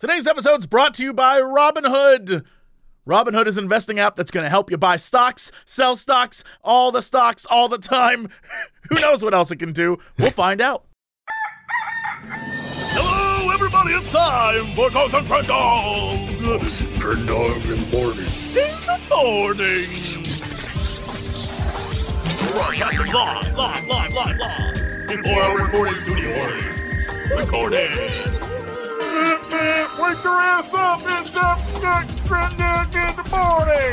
Today's episode is brought to you by Robinhood. Robinhood is an investing app that's going to help you buy stocks, sell stocks, all the stocks, all the time. Who knows what else it can do? We'll find out. Hello, everybody. It's time for Cox and Crendor. Cox and Crendor in the morning. In the morning. Broadcasting live, live, live, live, live. In four-hour recording studio. Recording. Wake your ass up! It's up next Crendor in the morning.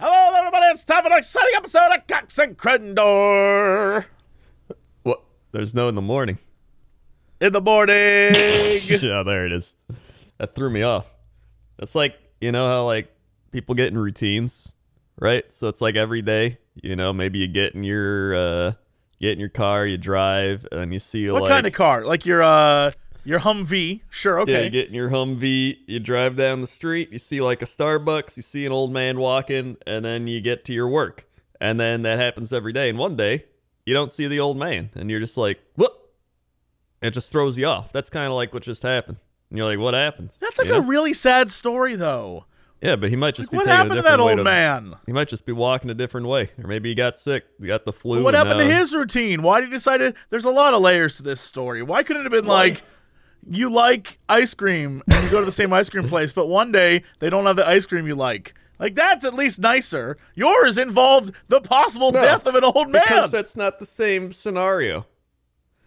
Hello, everybody. It's time for an exciting episode of Cox and Crendor. What? There's no in the morning. In the morning. yeah, there it is. That threw me off. That's like you know how like people get in routines, right? So it's like every day, you know, maybe you get in your uh get in your car, you drive, and you see what like kind of car? Like your uh your Humvee? Sure, okay. yeah, you get in your Humvee, you drive down the street, you see like a Starbucks, you see an old man walking, and then you get to your work, and then that happens every day. And one day, you don't see the old man, and you're just like, what? It just throws you off. That's kind of like what just happened. And you're like, what happened? That's like You a know? really sad story, though. Yeah, but he might just Like, what be taking happened a to different that old to- man? He might just be walking a different way, or maybe he got sick, he got the flu. What and happened to his routine? Why did he decide to? There's a lot of layers to this story. Why couldn't it have been like you like ice cream and you go to the same ice cream place, but one day they don't have the ice cream you like? Like that's at least nicer. Yours involved the possible No, death of an old man. Because that's not the same scenario.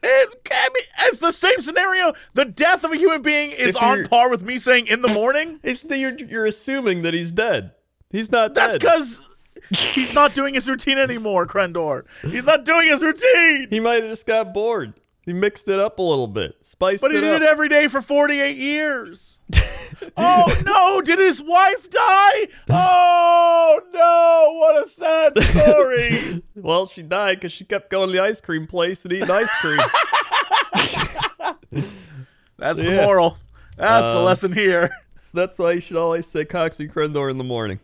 It can be, it's the same scenario. The death of a human being is If on you're- par with me saying in the morning. It's the, you're you're assuming that he's dead. He's not That's dead. because he's not doing his routine anymore, Crendor. He's not doing his routine. he might have just got bored. He mixed it up a little bit, spiced But he it did up. it every day for 48 years. oh no, did his wife die? Oh no, what a sad story. well, she died because she kept going to the ice cream place and eating ice cream. That's the moral. That's the Um, lesson here. That's why you should always say Cox and Crendor in the morning.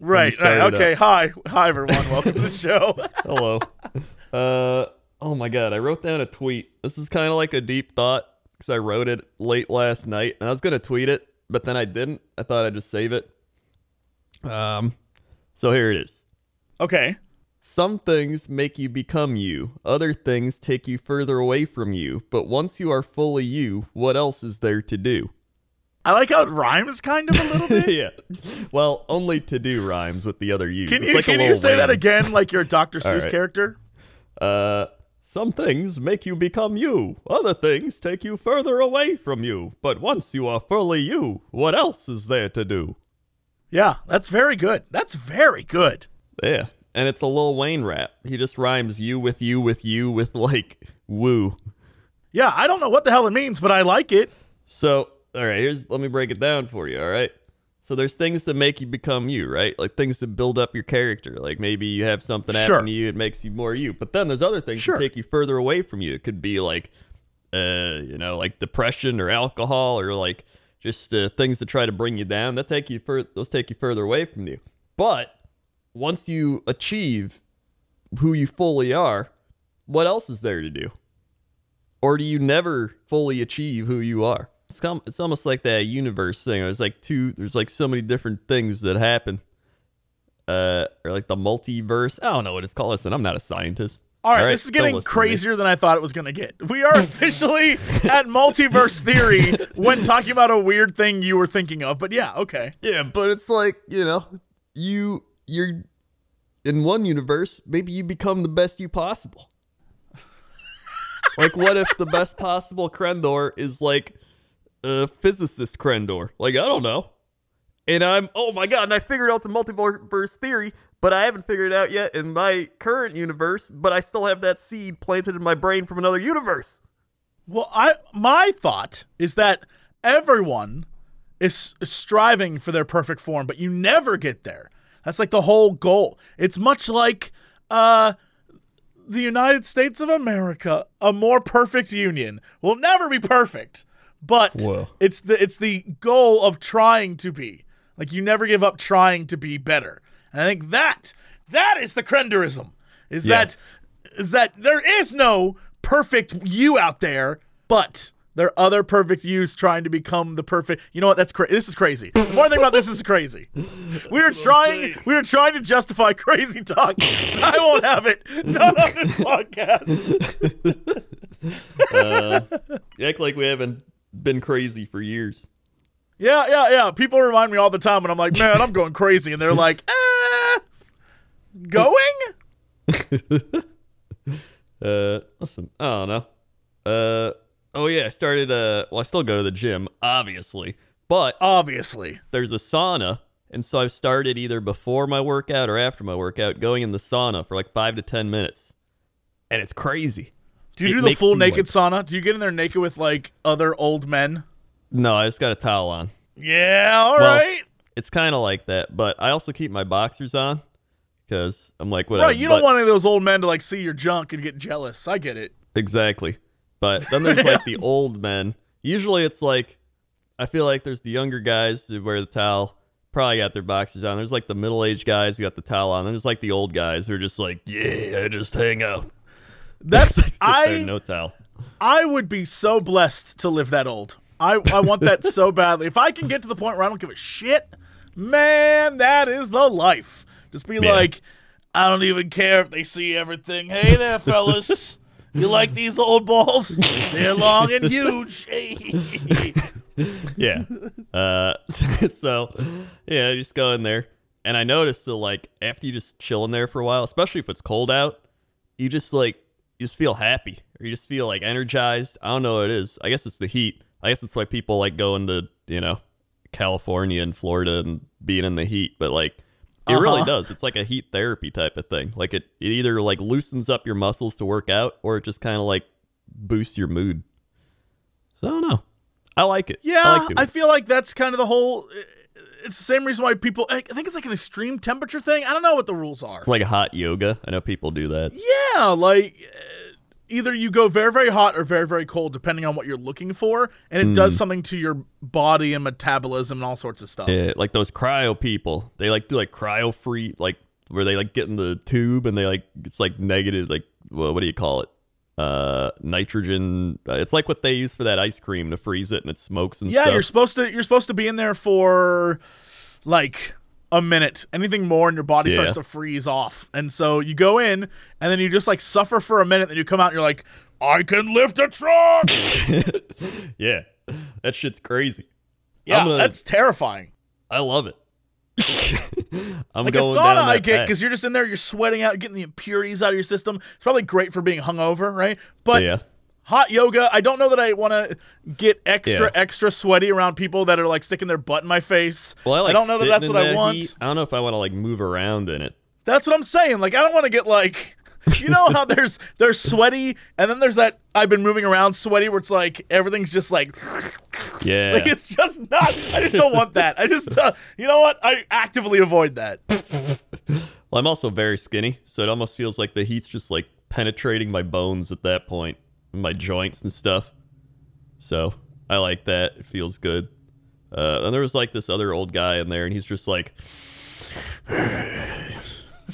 Right, Okay. up. Hi. Hi, everyone. Welcome to the show. Hello. uh, oh my god, I wrote down a tweet. This is kind of like a deep thought because I wrote it late last night, and I was gonna tweet it, but then I didn't. I thought I'd just save it. Um, so here it is. okay. Some things make you become you. Other things take you further away from you. But once you are fully you, what else is there to do? I like how it rhymes kind of a little bit. yeah. Well, only to do rhymes with the other yous. Can It's you like a can you say that again like you're Dr. Seuss right. character? Uh, some things make you become you. Other things take you further away from you. But once you are fully you, what else is there to do? Yeah, that's very good. That's very good. Yeah. And it's a Lil Wayne rap. He just rhymes you with you with you with like woo. Yeah, I don't know what the hell it means, but I like it. So, all right, here's let me break it down for you, all right? So there's things that make you become you, right? Like things that build up your character. Like maybe you have something Sure. happen to you, it makes you more you. But then there's other things Sure. that take you further away from you. It could be like uh, you know, like depression or alcohol or like just uh, things that try to bring you down. That take you fur- those take you further away from you. But once you achieve who you fully are, what else is there to do? Or do you never fully achieve who you are? It's com- it's almost like that universe thing. There's like two. There's like so many different things that happen. Uh, or like the multiverse. I don't know what it's called. Listen, I'm not a scientist. All right, this is getting listen to me. crazier than I thought it was going to get. We are officially at multiverse theory when talking about a weird thing you were thinking of. But yeah, okay. Yeah, but it's like you know, you you're in one universe. Maybe you become the best you possible. like, what if the best possible Crendor is like a physicist Crendor? Like, I don't know. And I'm, oh my god, and I figured out the multiverse theory, but I haven't figured it out yet in my current universe, but I still have that seed planted in my brain from another universe. Well, I my thought is that everyone is striving for their perfect form, but you never get there. That's like the whole goal. It's much like uh the United States of America, a more perfect union. will never be perfect, but Whoa. it's the it's the goal of trying to be. Like you never give up trying to be better. And I think that that is the Krenderism. Is Yes. that is that there is no perfect you out there. but there are other perfect yous trying to become the perfect. You know what? That's crazy. This is crazy. The more I think about this, this is crazy. We are trying. We are trying to justify crazy talk. I won't have it. Not on this podcast. Uh, act like we haven't been crazy for years. Yeah, yeah, yeah. People remind me all the time and I'm like, man, I'm going crazy, and they're like, eh, going? Uh, listen, I don't know. Uh, oh yeah, I started. Uh, well, I still go to the gym, obviously, but Obviously. there's a sauna, and so I've started either before my workout or after my workout, going in the sauna for like five to ten minutes, and it's crazy. Do you It do the full naked like- sauna? Do you get in there naked with like other old men? No, I just got a towel on. Yeah, all right. Well, It's kind of like that, but I also keep my boxers on because I'm like, whatever. Right, you don't but- want any of those old men to like see your junk and get jealous. I get it. Exactly. But then there's like the old men. Usually it's like I feel like there's the younger guys who wear the towel, probably got their boxers on. There's like the middle aged guys who got the towel on. Then there's like the old guys who are just like, Yeah, I just hang out. That's I no towel. I would be so blessed to live that old. I I want that so badly. If I can get to the point where I don't give a shit, man, that is the life. Just be like, I don't even care if they see everything. Hey there, fellas. You like these old balls? They're long and huge. Yeah. Uh so yeah, you just go in there. And I noticed that like after you just chill in there for a while, especially if it's cold out, you just like you just feel happy or you just feel like energized. I don't know what it is. I guess it's the heat. I guess it's why people like going to, you know, California and Florida and being in the heat, but like it really Uh-huh. does. It's like a heat therapy type of thing. Like it, it either like loosens up your muscles to work out or it just kind of like boosts your mood. So I don't know. I like it. I, Yeah, like I feel like that's kind of the whole. It's the same reason why people. I think it's like an extreme temperature thing. I don't know what the rules are. It's like hot yoga. I know people do that. Yeah, like uh, either you go very very hot or very very cold depending on what you're looking for, and it does something to your body and metabolism and all sorts of stuff. Yeah, like those cryo people. They like do like cryo free, like where they like get in the tube and they like it's like negative, like well, what do you call it? Uh, nitrogen. Uh, it's like what they use for that ice cream to freeze it and it smokes and stuff. Yeah, stuff. you're supposed to you're supposed to be in there for like a minute. Anything more and your body Yeah. starts to freeze off. And so you go in and then you just like suffer for a minute, then you come out and you're like, I can lift a truck. yeah, that shit's crazy. yeah, gonna- that's terrifying. I love it. I'm Like a sauna, I get because you're just in there, you're sweating out, getting the impurities out of your system. It's probably great for being hungover, right? But yeah, hot yoga, I don't know that I want to get extra, Yeah. extra sweaty around people that are like sticking their butt in my face. well, I, like don't know that that's what I want. heat. I don't know if I want to like move around in it. That's what I'm saying. Like, I don't want to get like, you know how there's there's sweaty, and then there's that I've been moving around sweaty where it's like everything's just like, Yeah, like it's just not. I just don't want that. I just, uh, you know what? I actively avoid that. Well, I'm also very skinny, so it almost feels like the heat's just like penetrating my bones at that point, and my joints and stuff. So I like that. It feels good. Uh, and there was like this other old guy in there, and he's just like,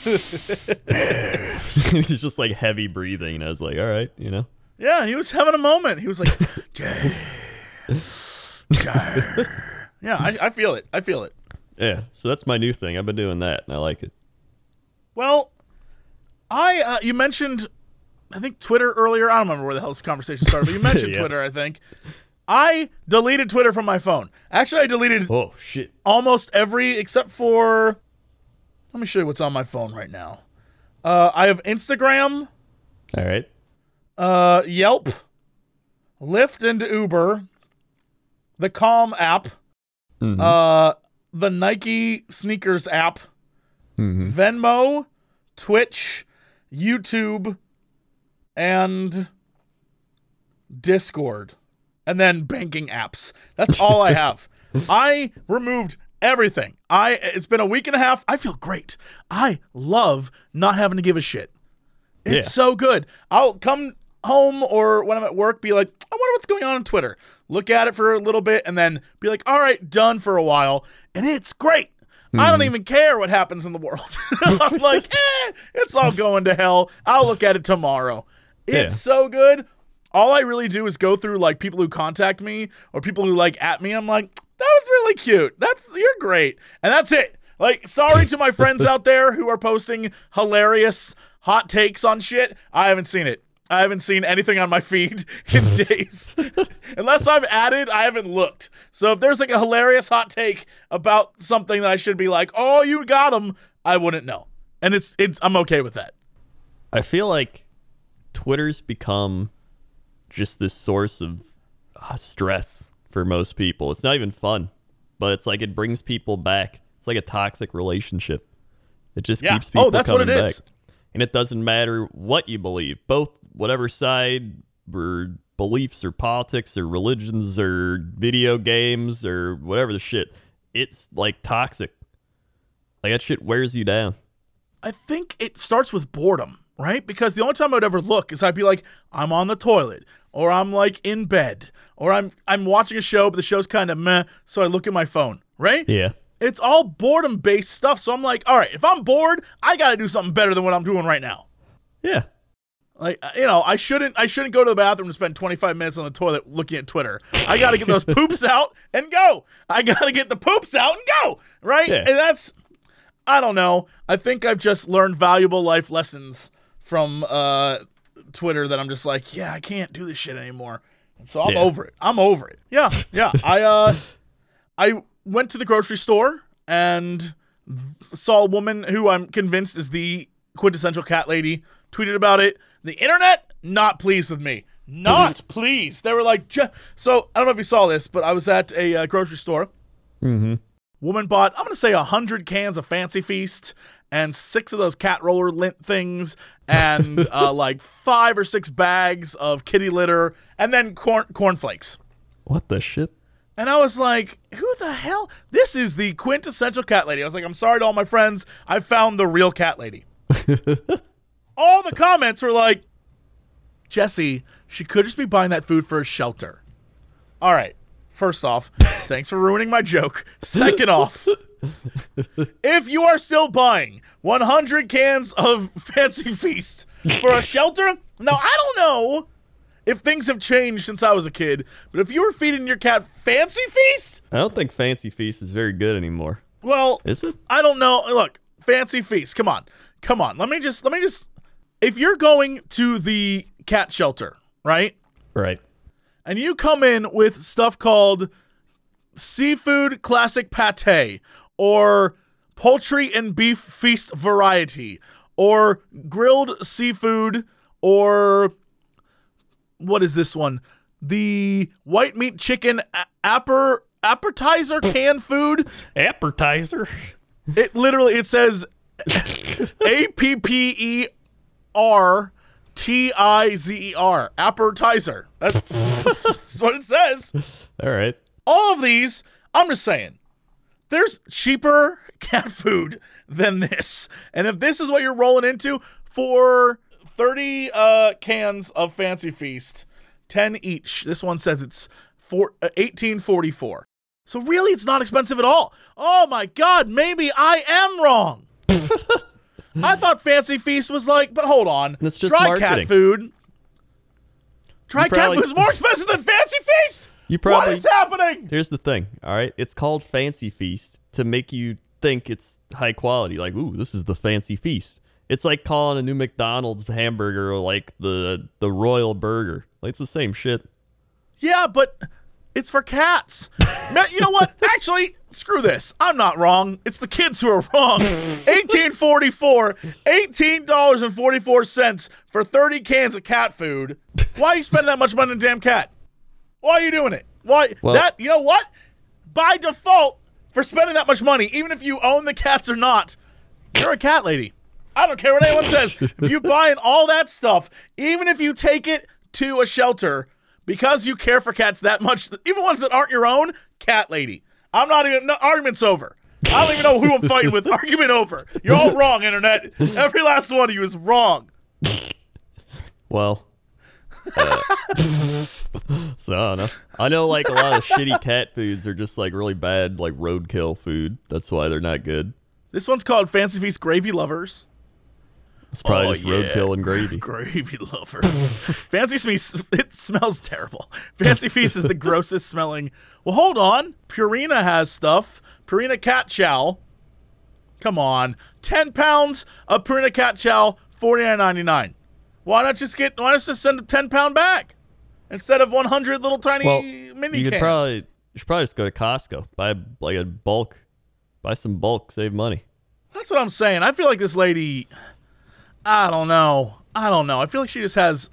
he's just like heavy breathing, and I was like, all right, you know, Yeah, he was having a moment. He was like, "Jay, Jay." yeah, I, I feel it. I feel it. yeah. So that's my new thing. I've been doing that, and I like it. Well, I uh, you mentioned I think Twitter earlier. I don't remember where the hell this conversation started, but you mentioned Yeah. Twitter. I think I deleted Twitter from my phone. Actually, I deleted Oh shit! almost every except for. Let me show you what's on my phone right now. Uh, I have Instagram, All right. uh, Yelp, Lyft and Uber, the Calm app, Mhm. uh, the Nike sneakers app, Mhm. Venmo, Twitch, YouTube, and Discord, and then banking apps. That's all I have. I removed everything. I it's been a week and a half. I feel great. I love not having to give a shit. It's Yeah. so good. I'll come home or when I'm at work be like, I wonder what's going on on Twitter. Look at it for a little bit and then be like, all right, done for a while. And it's great. I don't even care what happens in the world. I'm like, eh, it's all going to hell. I'll look at it tomorrow. It's Yeah. so good. all I really do is go through like people who contact me or people who like at me. I'm like, that was really cute. That's you're great, and that's it. Like, sorry to my friends out there who are posting hilarious hot takes on shit. I haven't seen it. I haven't seen anything on my feed in days. Unless I've added, I haven't looked. So if there's like a hilarious hot take about something that I should be like, "Oh, you got them," I wouldn't know. And it's it's I'm okay with that. I feel like Twitter's become just this source of uh, stress for most people. It's not even fun, but it's like it brings people back. It's like a toxic relationship. It just Yeah. keeps oh, people Oh, that's what coming it back. is. And it doesn't matter what you believe, both whatever side or beliefs or politics or religions or video games or whatever the shit. It's like toxic. Like that shit wears you down. I think it starts with boredom, right? Because the only time I'd ever look is I'd be like, I'm on the toilet, or I'm like in bed, or I'm I'm watching a show, but the show's kind of meh, so I look at my phone, right? Yeah. It's all boredom based stuff. So I'm like, all right, if I'm bored, I got to do something better than what I'm doing right now. Yeah. Like uh, you know, I shouldn't I shouldn't go to the bathroom and spend 25 minutes on the toilet looking at Twitter. I got to get those poops out and go. I got to get the poops out and go, right? Yeah. And that's I don't know. I think I've just learned valuable life lessons from uh Twitter that I'm just like, yeah, I can't do this shit anymore. So I'm Yeah. over it. I'm over it. Yeah. Yeah. I uh I went to the grocery store and saw a woman who I'm convinced is the quintessential cat lady tweeted about it. The internet not pleased with me. Not pleased. They were like, "Ju-" so I don't know if you saw this, but I was at a uh, grocery store. Mm-hmm. Woman bought, I'm gonna say, a hundred cans of Fancy Feast and six of those cat roller lint things, and uh, like five or six bags of kitty litter, and then corn cornflakes. What the shit? And I was like, who the hell? This is the quintessential cat lady. I was like, I'm sorry to all my friends. I found the real cat lady. all the comments were like, Jesse, she could just be buying that food for a shelter. All right. First off, thanks for ruining my joke. Second off, if you are still buying 100 cans of Fancy Feast for a shelter, now I don't know if things have changed since I was a kid, but if you were feeding your cat Fancy Feast, I don't think Fancy Feast is very good anymore. well, Is it? I don't know. Look, Fancy Feast, come on. Come on. Let me just let me just if you're going to the cat shelter, right? Right. and you come in with stuff called seafood classic pate or poultry and beef feast variety or grilled seafood or what is this one the white meat chicken apper appetizer canned food Appetizer. it literally it says A P P E R T I Z E R appetizer. That's, that's what it says. All right. All of these, I'm just saying, there's cheaper cat food than this. And if this is what you're rolling into for 30 uh, cans of Fancy Feast, 10 each. This one says it's four, uh, 1844. So really, it's not expensive at all. Oh my God, maybe I am wrong. I thought Fancy Feast was like, but hold on, That's just dry marketing. cat food. Dry You cat food is more expensive than Fancy Feast. You probably- what is happening? Here's the thing. All right. It's called Fancy Feast to make you think it's high quality. Like, ooh, this is the Fancy Feast. It's like calling a new McDonald's hamburger like the the Royal Burger. Like it's the same shit. Yeah, but it's for cats. You know what? Actually, screw this. I'm not wrong. It's the kids who are wrong. 1844, $18.44 for 30 cans of cat food. Why are you spending that much money on a damn cat? Why are you doing it? Why Well- that you know what? By default, for spending that much money, even if you own the cats or not, you're a cat lady. I don't care what anyone says. If you're buying all that stuff, even if you take it to a shelter because you care for cats that much, even ones that aren't your own, cat lady. I'm not even, no, argument's over. I don't even know who I'm fighting with. Argument over. You're all wrong, internet. Every last one of you is wrong. Well. Uh, so I don't know. I know like a lot of shitty cat foods are just like really bad, like roadkill food. That's why they're not good. This one's called Fancy Feast Gravy Lovers. It's probably Oh, just yeah. roadkill and gravy. Gravy lover. Fancy Feast, it smells terrible. Fancy Feast is the grossest smelling. Well, hold on. Purina has stuff. Purina cat chow. Come on. 10 pounds of Purina cat chow, forty nine ninety nine. Why not just get, why not just send a 10 pound bag instead of 100 little tiny Well, mini you could cans? probably you should probably just go to Costco, buy like a bulk, buy some bulk, save money. That's what I'm saying. I feel like this lady, I don't know. I don't know. I feel like she just has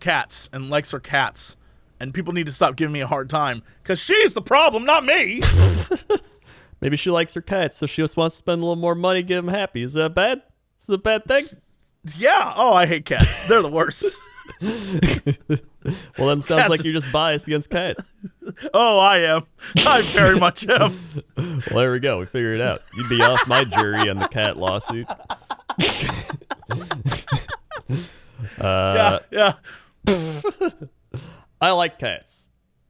cats and likes her cats. And people need to stop giving me a hard time because she's the problem, not me. Maybe she likes her cats, so she just wants to spend a little more money, get them happy. Is that bad? Is that a bad thing? Yeah. Oh, I hate cats. They're the worst. Well, then it sounds Cats- like you're just biased against cats. Oh, I am. I very much am. Well, there we go. We figured it out. You'd be off my jury on the cat lawsuit. Uh, yeah. Yeah. I like cats.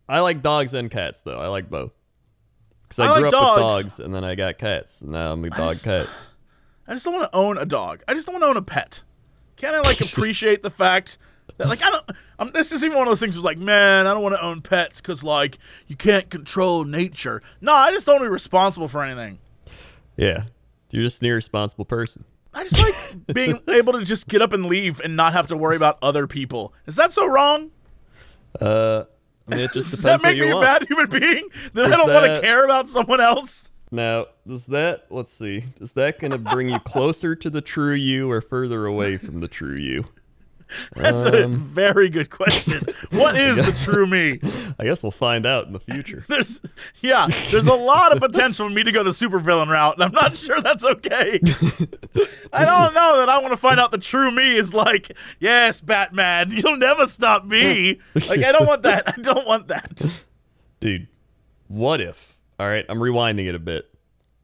I like dogs and cats, though. I like both. Because I, I grew like up with dogs. dogs, and then I got cats, and now I'm a dog just- cat. I just don't want to own a dog. I just don't want to own a pet. Can't I like appreciate the fact that like I don't? Um, this is even one of those things. Where, like, man, I don't want to own pets because like you can't control nature. No, I just don't want to be responsible for anything. Yeah. You're just an irresponsible person. I just like being able to just get up and leave and not have to worry about other people. Is that so wrong? Uh, I mean, it just Does that make you me a bad human being that I don't want to care about someone else? Now, is that, let's see, is that going to bring you closer to the true you or further away from the true you? That's a Um, very good question. What is the true me? I guess we'll find out in the future. There's yeah, there's a lot of potential for me to go the supervillain route, and I'm not sure that's okay. I don't know that I want to find out the true me is like, yes, Batman, you'll never stop me. Like I don't want that. I don't want that. Dude, what if, all right, I'm rewinding it a bit.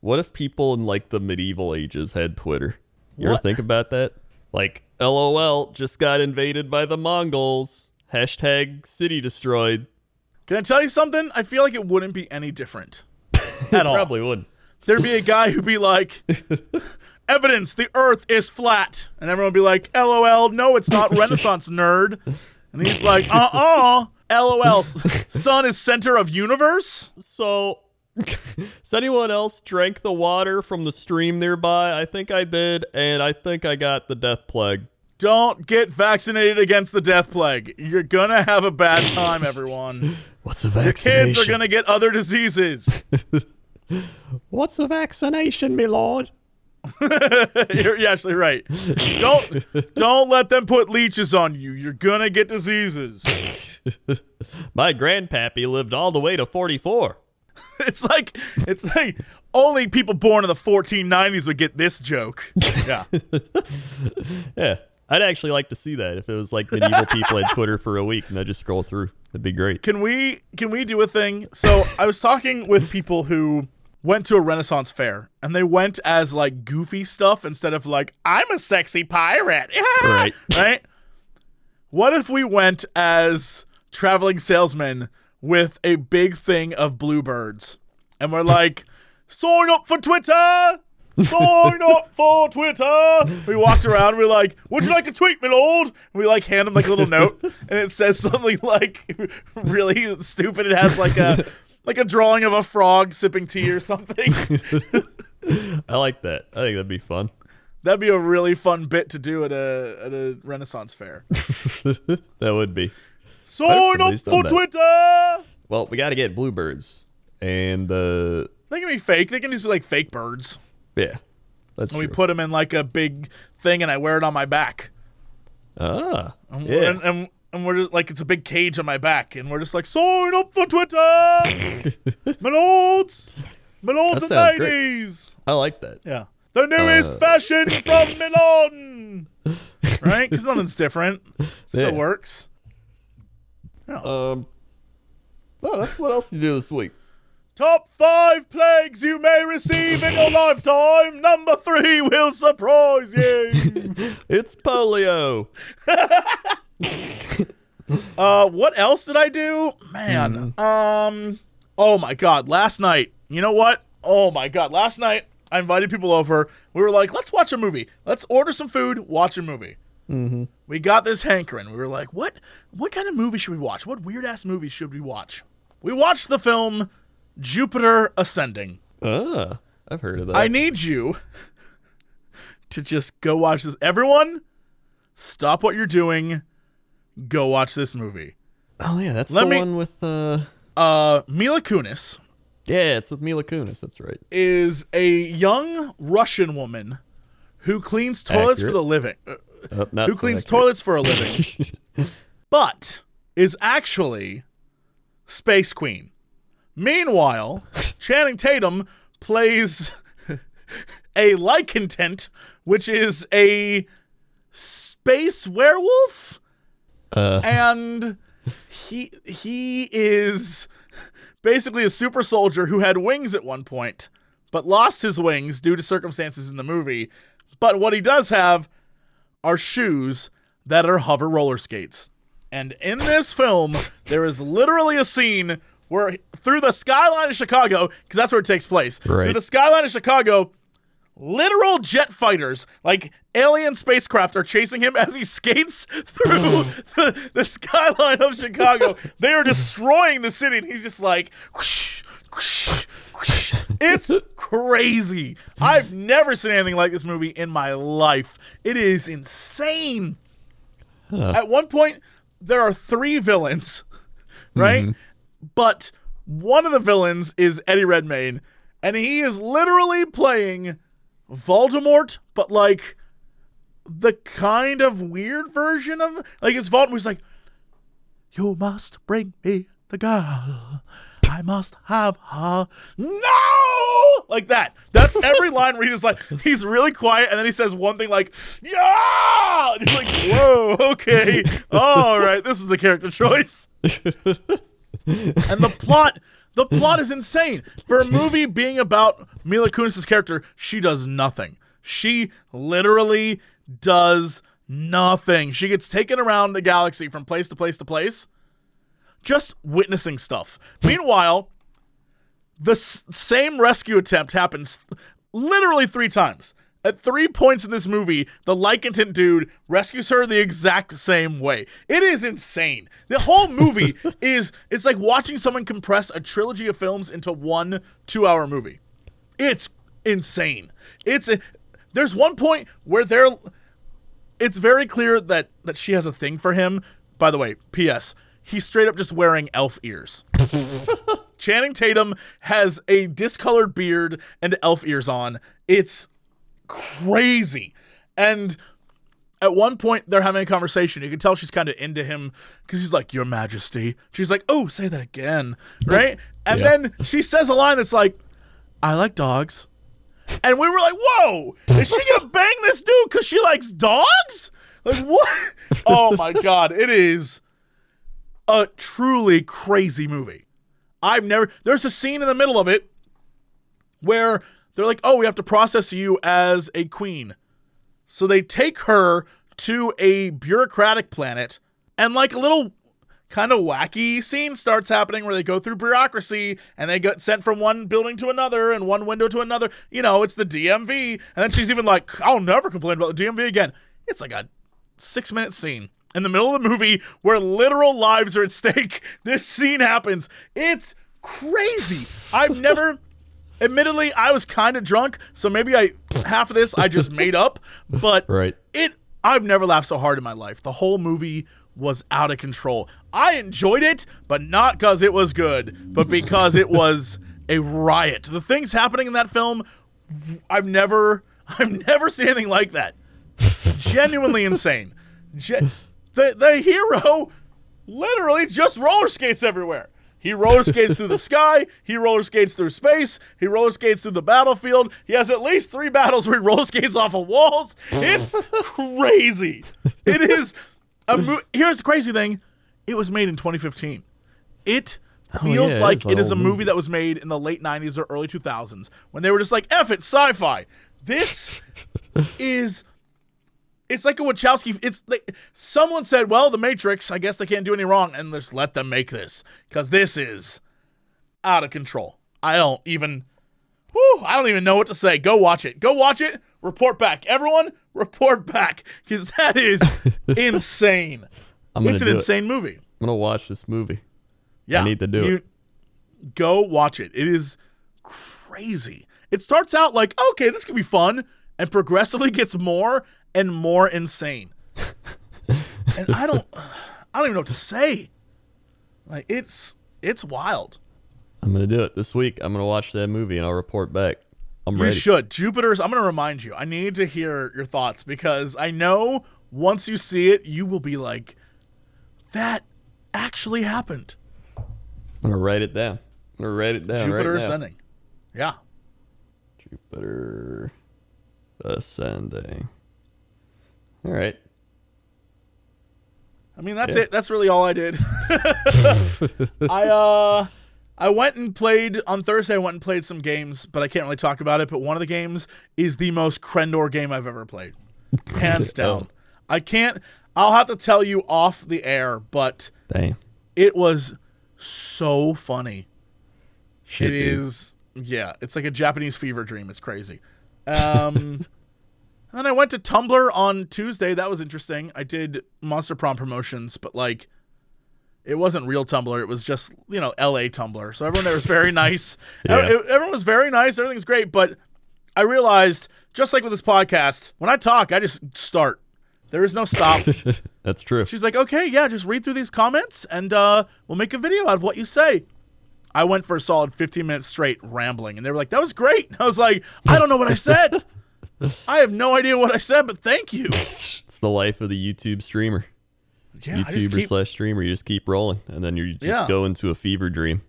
What if people in like the medieval ages had Twitter? You ever What? think about that? Like, LOL just got invaded by the Mongols. Hashtag city destroyed. Can I tell you something? I feel like it wouldn't be any different at all. Probably would. There'd be a guy who'd be like, evidence, the earth is flat. And everyone would be like, LOL, no, it's not Renaissance nerd. And he's like, uh uh LOL, sun is center of universe? So, has anyone else drank the water from the stream nearby? I think I did, and I think I got the death plague. Don't get vaccinated against the death plague. You're gonna have a bad time, everyone. What's a vaccination? Your Kids are gonna get other diseases. What's a vaccination, my lord? you're, you're actually right. Don't don't let them put leeches on you. You're gonna get diseases. My grandpappy lived all the way to 44. It's like it's like only people born in the 1490s would get this joke. Yeah. Yeah. I'd actually like to see that if it was like medieval people had Twitter for a week and I just scroll through. That'd be great. Can we can we do a thing? So I was talking with people who went to a Renaissance fair and they went as like goofy stuff instead of like I'm a sexy pirate. Right. Right? What if we went as traveling salesmen with a big thing of bluebirds and we're like sign up for Twitter. Sign up for Twitter. We walked around. And we're like, "Would you like a tweet, my lord?" And we like hand him like a little note, and it says something like really stupid. It has like a like a drawing of a frog sipping tea or something. I like that. I think that'd be fun. That'd be a really fun bit to do at a at a Renaissance fair. that would be. Sign up for that. Twitter. Well, we got to get bluebirds. And, uh, They can be fake. They can just be like fake birds. yeah. That's And we put them in like a big thing, and I wear it on my back. ah. And, Yeah. and, and, and we're just like, it's a big cage on my back, and we're just like, sign up for Twitter, my lords, my lords and sounds great. ladies. I like that. Yeah, the newest Uh. fashion from Milan. right? Because nothing's different. Still Yeah. works. Um, well, that's- what else did you do this week? Top five plagues you may receive in your lifetime. Number three will surprise you. It's polio. Uh, what else did I do? Man, um, oh my god, last night. You know what? Oh my god, last night I invited people over. We were like, let's watch a movie. Let's order some food, watch a movie. Mm-hmm. We got this hankering. We were like, what? What kind of movie should we watch? What weird ass movie should we watch? We watched the film Jupiter Ascending. Ah, I've heard of that. I need you to just go watch this. Everyone, stop what you're doing. Go watch this movie. oh yeah, that's Let the me- one with uh Uh, Mila Kunis yeah, it's with Mila Kunis. That's right. is a young Russian woman who cleans toilets for the living. Oh, who so cleans accurate. toilets for a living, but is actually Space Queen. Meanwhile, Channing Tatum plays a lycantant, which is a space werewolf, Uh, and he he is basically a super soldier who had wings at one point, but lost his wings due to circumstances in the movie. But what he does have are shoes that are hover roller skates. And in this film, there is literally a scene where through the skyline of Chicago, because that's where it takes place, through the skyline of Chicago, literal jet fighters, like alien spacecraft, are chasing him as he skates through the, the skyline of Chicago. They are destroying the city, and he's just like, whoosh. It's crazy. I've never seen anything like this movie in my life. It is insane. At one point, there are three villains, right? Mm-hmm. But one of the villains is Eddie Redmayne, and he is literally playing Voldemort, but like the kind of weird version of like it's Voldemort. He's like, "You must bring me the girl. I must have her." No, like that. That's every line where he's like, he's really quiet, and then he says one thing like, "Yeah," and he's like, "Whoa, okay, all right, this was a character choice." and the plot the plot is insane. For a movie being about Mila Kunis' character she does nothing. She literally does nothing. She gets taken around the galaxy from place to place to place just witnessing stuff meanwhile the s- same rescue attempt happens literally three times. At three points in this movie, the lycantant dude rescues her the exact same way. It is insane. The whole movie is it's like watching someone compress a trilogy of films into one two-hour movie. It's insane. It's a, there's one point where they're it's very clear that that she has a thing for him. By the way, P.S. He's straight up just wearing elf ears. Channing Tatum has a discolored beard and elf ears on. It's crazy. And at one point, they're having a conversation. You can tell she's kind of into him because he's like, Your Majesty. She's like, Oh, say that again. Right? And Yeah. then she says a line that's like, I like dogs. And we were like, Whoa, is she going to bang this dude because she likes dogs? Like, what? Oh my God. It is a truly crazy movie. I've never. There's a scene in the middle of it where they're like, "Oh, we have to process you as a queen." So they take her to a bureaucratic planet, and like a little kind of wacky scene starts happening where they go through bureaucracy and they get sent from one building to another and one window to another. You know, it's the DMV, and then she's even like, "I'll never complain about the DMV again." It's like a six minute scene in the middle of the movie where literal lives are at stake. This scene happens. It's crazy. I've never. Admittedly, I was kind of drunk, so maybe I half of this I just made up, but Right. it I've never laughed so hard in my life. The whole movie was out of control. I enjoyed it, but not because it was good, but because it was a riot. The things happening in that film, I've never I've never seen anything like that. Genuinely insane. Ge- the the hero literally just roller skates everywhere. He roller skates through the sky. He roller skates through space. He roller skates through the battlefield. He has at least three battles where he roller skates off of walls. It's crazy. It is a mo- Here's the crazy thing: it was made in 2015. It oh, feels yeah, like is it is a movie movie. that was made in the late 90s or early 2000s when they were just like, "F it, sci-fi." This is it's like a Wachowski. It's like someone said, "Well, The Matrix. I guess they can't do any wrong, and just let them make this because this is out of control." I don't even. Whew, I don't even know what to say. Go watch it. Go watch it. Report back. Everyone, report back because that is insane. It's an do it. insane movie. I'm gonna watch this movie. Yeah, I need to do you, it. Go watch it. It is crazy. It starts out like okay, this could be fun, and progressively gets more and more insane. and I don't, I don't even know what to say. Like it's it's wild. I'm gonna do it this week. I'm gonna watch that movie and I'll report back. I'm You ready. should. Jupiter's. I'm going to remind you. I need to hear your thoughts because I know once you see it, you will be like, that actually happened. I'm gonna write it down. I'm gonna write it down Jupiter right now. ascending. Yeah. Jupiter ascending. All right. I mean, that's Yeah. it. That's really all I did. I uh I went and played on Thursday. I went and played some games, but I can't really talk about it. But one of the games is the most Crendor game I've ever played, hands down. I can't. I'll have to tell you off the air, but Damn. it was so funny. Shit, It dude. is, yeah. It's like a Japanese fever dream. It's crazy. Um, then I went to Tumblr on Tuesday. That was interesting. I did Monster Prom promotions, but like, it wasn't real Tumblr. It was just you know L.A. Tumblr. So everyone there was very nice. Yeah. Everyone was very nice. Everything's great. But I realized, just like with this podcast, when I talk, I just start. There is no stop. That's true. She's like, okay, yeah, just read through these comments and uh, we'll make a video out of what you say. I went for a solid 15 minutes straight rambling, and they were like, that was great. I was like, I don't know what I said. I have no idea what I said, but thank you. It's the life of the YouTube streamer. Yeah, YouTuber keep, slash streamer. You just keep rolling, and then you just Yeah. go into a fever dream.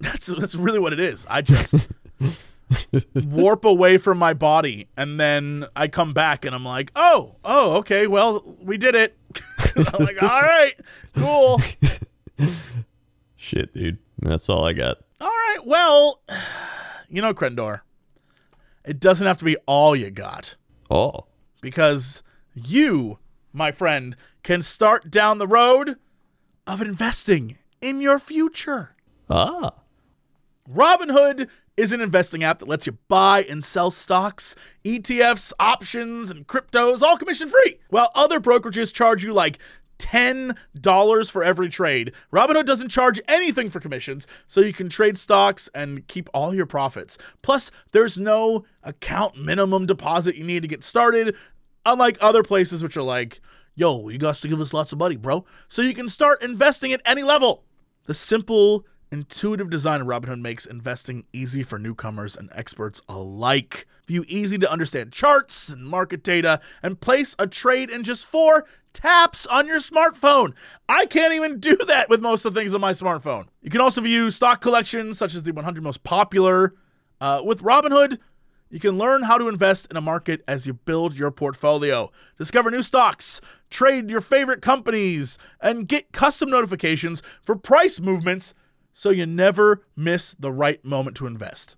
that's, that's really what it is. I just warp away from my body, and then I come back, and I'm like, oh, oh, okay, well, we did it. I'm like, all right, cool. Shit, dude. That's all I got. All right, well, you know, Crendor, it doesn't have to be all you got Oh, because you, my friend, can start down the road of investing in your future. ah, Robinhood is an investing app that lets you buy and sell stocks, ETFs, options, and cryptos, all commission free. While other brokerages charge you like $10 for every trade, Robinhood doesn't charge anything for commissions, so you can trade stocks and keep all your profits. Plus, there's no account minimum deposit you need to get started, unlike other places which are like, yo, you got to give us lots of money, bro. So you can start investing at any level. The simple, intuitive design of Robinhood makes investing easy for newcomers and experts alike. View easy to understand charts and market data and place a trade in just four taps on your smartphone. I can't even do that with most of the things on my smartphone. You can also view stock collections such as the 100 most popular. Uh, with Robinhood, you can learn how to invest in a market as you build your portfolio. Discover new stocks, trade your favorite companies, and get custom notifications for price movements so you never miss the right moment to invest.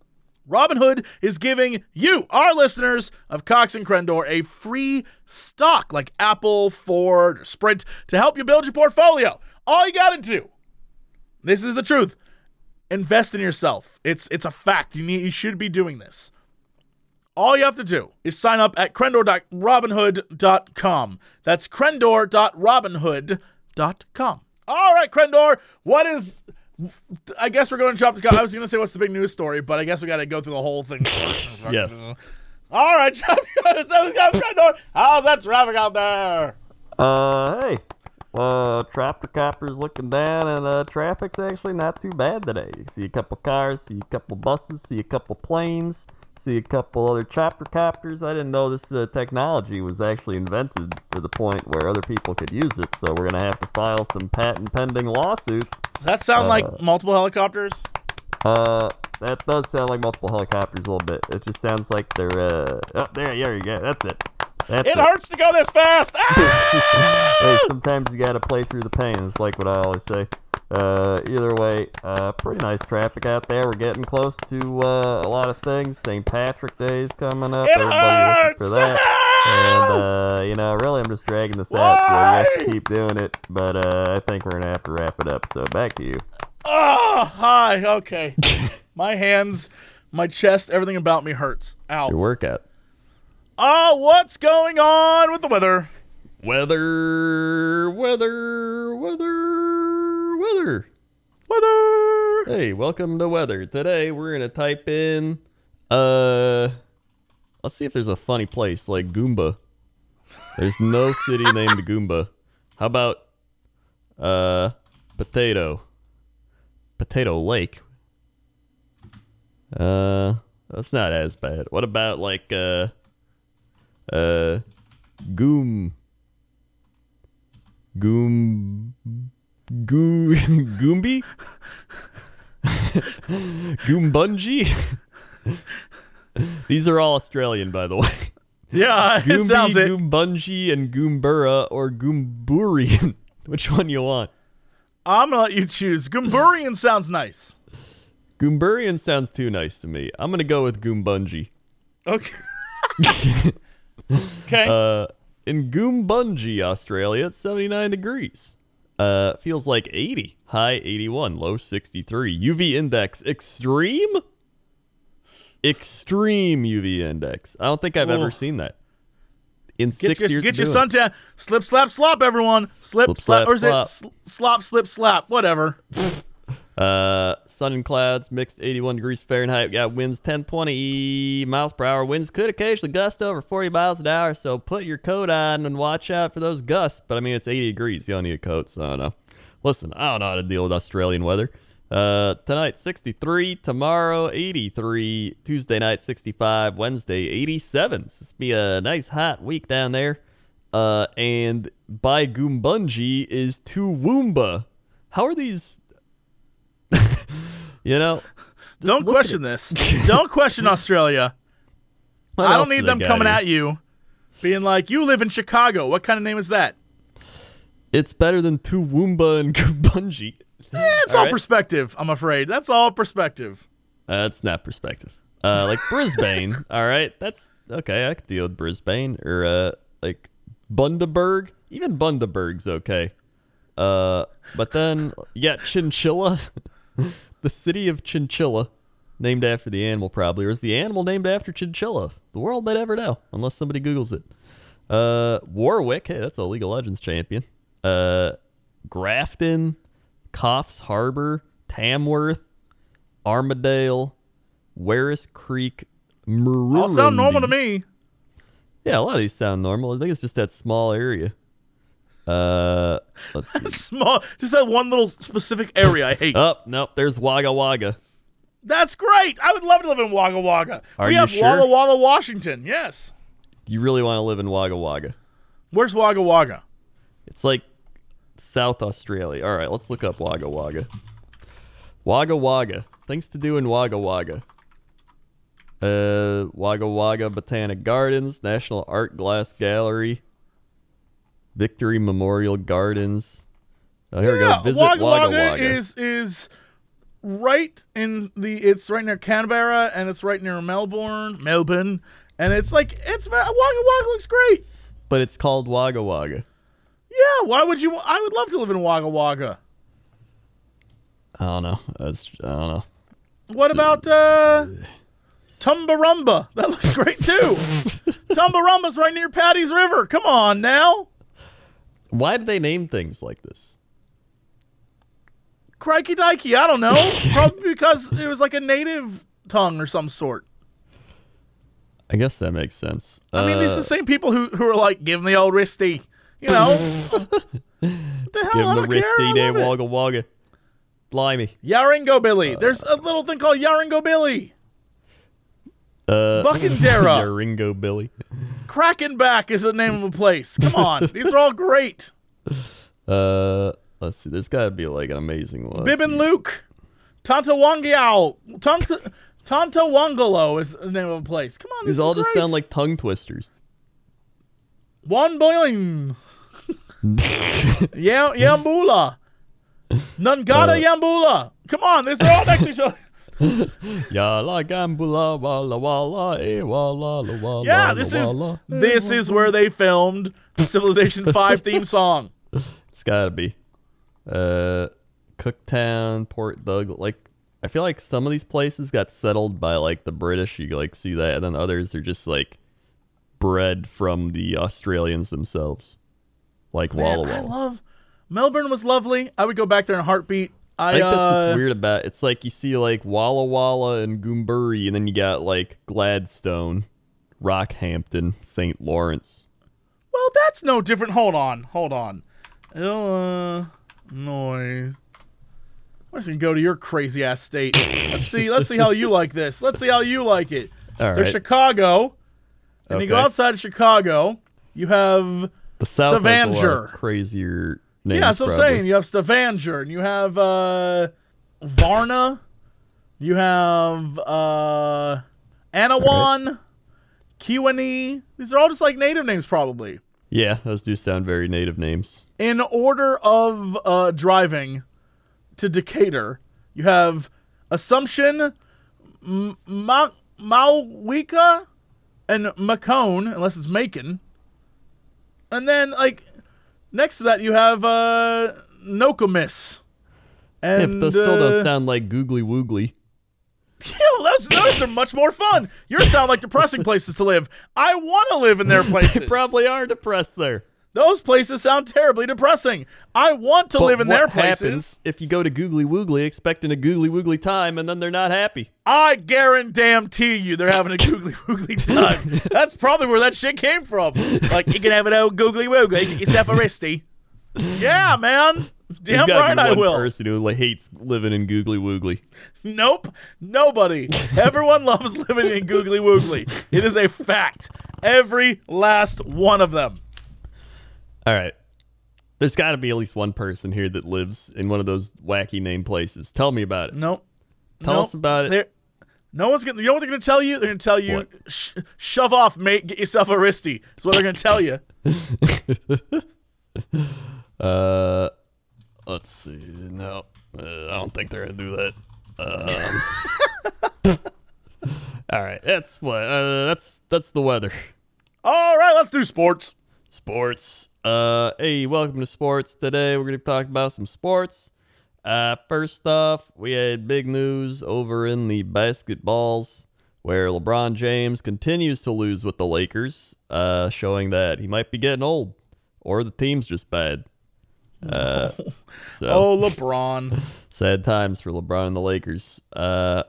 Robinhood is giving you, our listeners of Cox and Crendor, a free stock like Apple, Ford, or Sprint to help you build your portfolio. All you got to do, this is the truth, invest in yourself. It's it's a fact. You need you should be doing this. All you have to do is sign up at crendor.robinhood.com. That's crendor.robinhood.com. All right, Crendor, what is. I guess we're going to shop to. I was going to say what's the big news story, but I guess we got to go through the whole thing. yes. All right, shop to shop, How's that traffic out there? Uh, hey. Uh, tractor copter's looking down, and uh, traffic's actually not too bad today. You see a couple cars, see a couple buses, see a couple planes, see a couple other chopper copters. I didn't know this uh, technology was actually invented to the point where other people could use it. So we're gonna have to file some patent pending lawsuits. Does that sound like multiple helicopters? Uh, that does sound like multiple helicopters a little bit. It just sounds like they're uh, oh, there. There you go. That's it. That's It hurts to go this fast. Ah! hey, sometimes you gotta play through the pain. It's like what I always say. Uh, either way, uh, pretty nice traffic out there. We're getting close to uh, a lot of things. St. Patrick Day is coming up. It Everybody looking for that. And uh, you know, really, I'm just dragging this out so guys Why? can keep doing it. But uh, I think we're gonna have to wrap it up. So back to you. Oh, hi. Okay. my hands, My chest, everything about me hurts. It's your Ow. workout. Oh, what's going on with the weather? Weather, weather, weather, weather. Weather. Hey, welcome to weather. Today we're gonna type in uh let's see if there's a funny place like Goomba. There's no city named Goomba. How about uh potato? Potato Lake. Uh that's not as bad. What about like uh uh Goom Goom Goo Goomby? Goombungee? These are all Australian, by the way. Yeah, it sounds it. Goombungee, and Goomburra or Goomburian. Which one you want? I'm gonna let you choose. Goomburian sounds nice. Goomburian sounds too nice to me. I'm gonna go with Goombungee. Okay. okay. Uh, in Goombungee, Australia, it's 79 degrees. Uh, feels like 80. High 81, low 63. UV index extreme. Extreme UV index. I don't think I've ever seen that. In get six your, years, get your doing suntan. Slip, slap, slop, everyone. Slip, Slip, slap, slap, or is slap. it sl- slop, slip, slap? Whatever. Uh, sun and clouds, mixed 81 degrees Fahrenheit. Got winds 10, 20 miles per hour. Winds could occasionally gust over 40 miles an hour, so put your coat on and watch out for those gusts. But I mean, it's 80 degrees. You don't need a coat, so I don't know. Listen, I don't know how to deal with Australian weather. Uh, tonight 63, tomorrow 83, Tuesday night 65, Wednesday 87. So this be a nice hot week down there. Uh, and by Goombungee is Toowoomba. How are these? you know, Don't question this. Don't question Australia. what I don't need they them coming here? at you, being like, "You live in Chicago. What kind of name is that?" It's better than Toowoomba and Goombungee. Eh, it's all, All right. perspective. I'm afraid that's all perspective. That's not perspective. Uh, like Brisbane. all right, that's okay. I could deal with Brisbane or uh, like Bundaberg. Even Bundaberg's okay. Uh, but then yeah, Chinchilla, the city of Chinchilla, named after the animal, probably, or is the animal named after Chinchilla? The world may never know unless somebody Googles it. Uh, Warwick. Hey, that's a League of Legends champion. Uh, Grafton, Coffs Harbor, Tamworth, Armidale, Werris Creek, Maroondy. All sound normal to me. Yeah, a lot of these sound normal. I think it's just that small area. Uh, let's see. Small, just that one little specific area I hate. oh, nope. There's Wagga Wagga. That's great. I would love to live in Wagga Wagga. Are we you have sure? Walla Walla, Washington. Yes. You really want to live in Wagga Wagga? Where's Wagga Wagga? It's like South Australia. All right, let's look up Wagga Wagga. Wagga Wagga. Things to do in Wagga Wagga. Uh, Wagga Wagga Botanic Gardens, National Art Glass Gallery, Victory Memorial Gardens. Oh, here we go. Visit Wagga Wagga Wagga, Wagga. is is right in the. It's right near Canberra and it's right near Melbourne, Melbourne, and it's like it's Wagga Wagga looks great. but it's called Wagga Wagga. Yeah, why would you? I would love to live in Wagga Wagga. I don't know. That's I don't know. What about uh, Tumbarumba? That looks great too. Tumbarumba's right near Paddy's River. Come on now, Why do they name things like this? crikey dikey. I don't know. Probably because it was like a native tongue or some sort. I guess that makes sense. I mean, these are Uh, the same people who who are like, give him the old wristy. You know, what the hell? give them the wristy day. Wagga Wagga. Blimey. Yarrangobilly. There's a little thing called Yarrangobilly. Uh, Buckenderra. Ringo Billy. Crackenback is the name of a place. Come on, these are all great. Uh, let's see. There's got to be like an amazing one. Bib and. Luke. Tantawangiao. Tanta Tantawangalo is the name of a place. Come on, this These all just great. sound like tongue twisters. one boiling. Yam Yambulla. Nungatta Uh. Yambulla. Come on, this they're all next to each other. Ya la gambula walla walla eh walla la walla Yeah, this is walla. this is where they filmed the Civilization Five theme song. It's gotta be. Uh, Cooktown, Port Douglas. Like, I feel like some of these places got settled by like the British. You like see that, and then others are just like bred from the Australians themselves, like Man, Walla I Walla. love Melbourne was lovely. I would go back there in a heartbeat. I, I think that's uh, what's weird about it. It's like you see like Walla Walla and Goomburi, and then you got like Gladstone, Rockhampton, St. Lawrence. Well, that's no different. Hold on, hold on. Illinois. I'm just gonna go to your crazy ass state. Let's see. Let's see how you like this. Let's see how you like it. All There's. Chicago, and you go outside of Chicago. You have The South has a lot Stavanger. of crazier names. yeah, that's what I'm saying. You have Stavanger, and you have uh, Varna. You have uh, Annawan, Kewanee. These are all just like native names, probably. Yeah, those do sound very native names. in order of uh, driving to Decatur, you have Assumption, M- Ma- Moweaqua, and Macone, unless it's Macon. And then, like, next to that, you have uh, Nokomis. Yeah, And but those still uh, don't sound like googly woogly. Yeah, well, those, those are much more fun. Yours sound like depressing places to live. I want to live in their places. Probably are depressed there. Those places sound terribly depressing. I want to But live in their places. happens if you go to googly woogly expecting a googly woogly time and then they're not happy? I guarantee you they're having a googly woogly time. That's probably where that shit came from. Like, you can have an old googly woogly, get yourself a wristy. Yeah, man. Damn right I one will. person who like, hates living in googly woogly. Nope. Nobody. Everyone loves living in googly woogly. It is a fact. Every last one of them. All right. There's got to be at least one person here that lives in one of those wacky name places. Tell me about it. Nope. Tell Nope. us about it. They're- no one's gonna. You know what they're gonna tell you? They're gonna tell you, sh- "Shove off, mate. Get yourself a wristy." That's what they're gonna tell you. Uh, let's see. No, uh, I don't think they're gonna do that. Um, all right, that's what. Uh, that's that's the weather. All right, let's do sports. Sports. Uh, hey, welcome to sports. Today we're gonna talk about some sports. Uh, first off, we had big news over in the basketballs where LeBron James continues to lose with the Lakers, uh, showing that he might be getting old or the team's just bad. Uh, so Oh, LeBron. sad times for LeBron and the Lakers. Uh,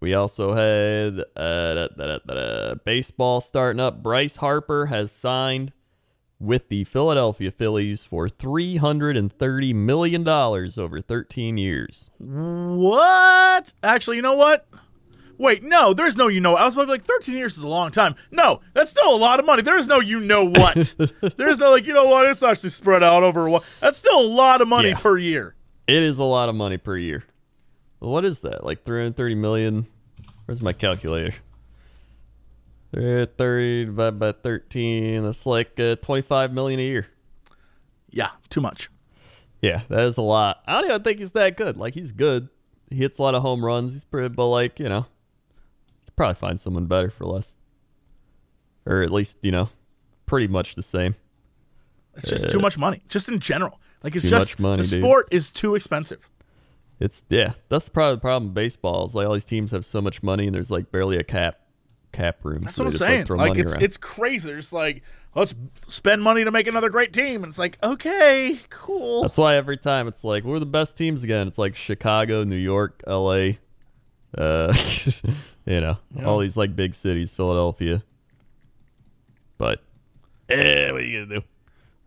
we also had uh, da, da, da, baseball starting up. Bryce Harper has signed with the Philadelphia Phillies for three hundred and thirty million dollars over thirteen years. What? Actually, you know what? Wait, no, there's no you know. I was about to be like 13 years is a long time. No, that's still a lot of money. There is no you know what. there's no like you know what. It's actually spread out over what. That's still a lot of money Yeah. per year. It is a lot of money per year. What is that? Like three hundred thirty million? Where's my calculator? 330 divided by 13. That's like uh, 25 million a year. Yeah, too much. Yeah, that is a lot. I don't even think he's that good. Like he's good. He hits a lot of home runs. He's pretty, but like you know, probably find someone better for less, or at least you know, pretty much the same. It's just too much money, just in general. Like it's too just much money, the dude. sport is too expensive. It's yeah, that's probably the problem. with Baseball is like all these teams have so much money and there's like barely a cap cap room. That's so what I'm saying. Like, Like, it's around. it's crazy. It's like let's spend money to make another great team, and it's like okay, cool. That's why every time it's like we're the best teams again. It's like Chicago, New York, L.A. Uh, you know, all these like big cities, Philadelphia. But eh, what are you gonna do?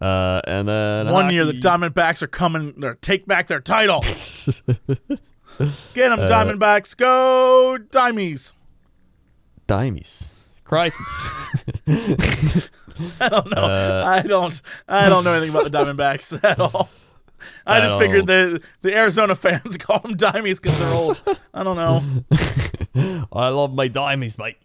Uh, and then One year the hockey- Diamondbacks are coming to take back their title. Get them, Uh, Diamondbacks. Go, Dimies. Dimes. Crichton. I don't know. Uh, I don't. I don't know anything about the Diamondbacks at all. I At just figured the the Arizona fans call them Dimies because they're old. I don't know. I love my dimes, mate.